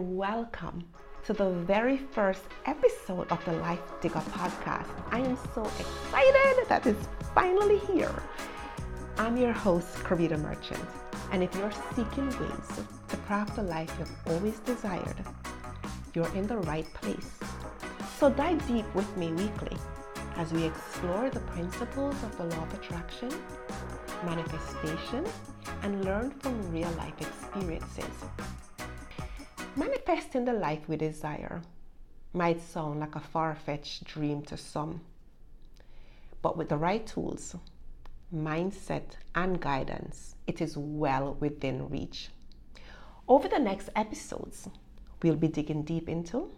Welcome to the very first episode of the Life Digga podcast. I am so excited that it's finally here. I'm your host, Karita Merchant, and if you're seeking ways to craft the life you've always desired, you're in the right place. So dive deep with me weekly as we explore the principles of the law of attraction, manifestation, and learn from real life experiences. Manifesting the life we desire might sound like a far fetched dream to some, but with the right tools, mindset, and guidance, it is well within reach. Over the next episodes, we'll be digging deep into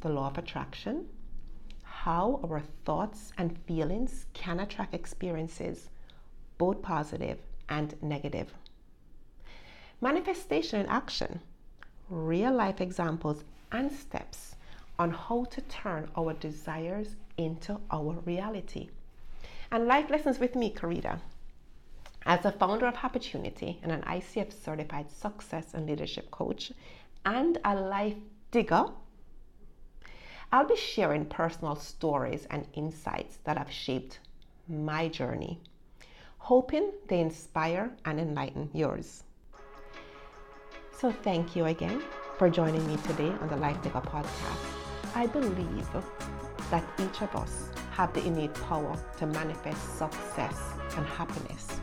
the law of attraction, how our thoughts and feelings can attract experiences, both positive and negative. Manifestation in action, real life examples and steps on how to turn our desires into our reality. And life lessons with me, Karita. As a founder of Opportunity and an ICF certified success and leadership coach and a life digger, I'll be sharing personal stories and insights that have shaped my journey, hoping they inspire and enlighten yours. So, thank you again for joining me today on the Life Digga podcast. I believe that each of us have the innate power to manifest success and happiness.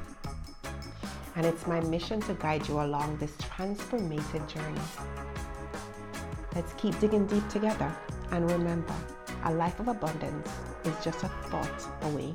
And it's my mission to guide you along this transformative journey. Let's keep digging deep together and remember, a life of abundance is just a thought away.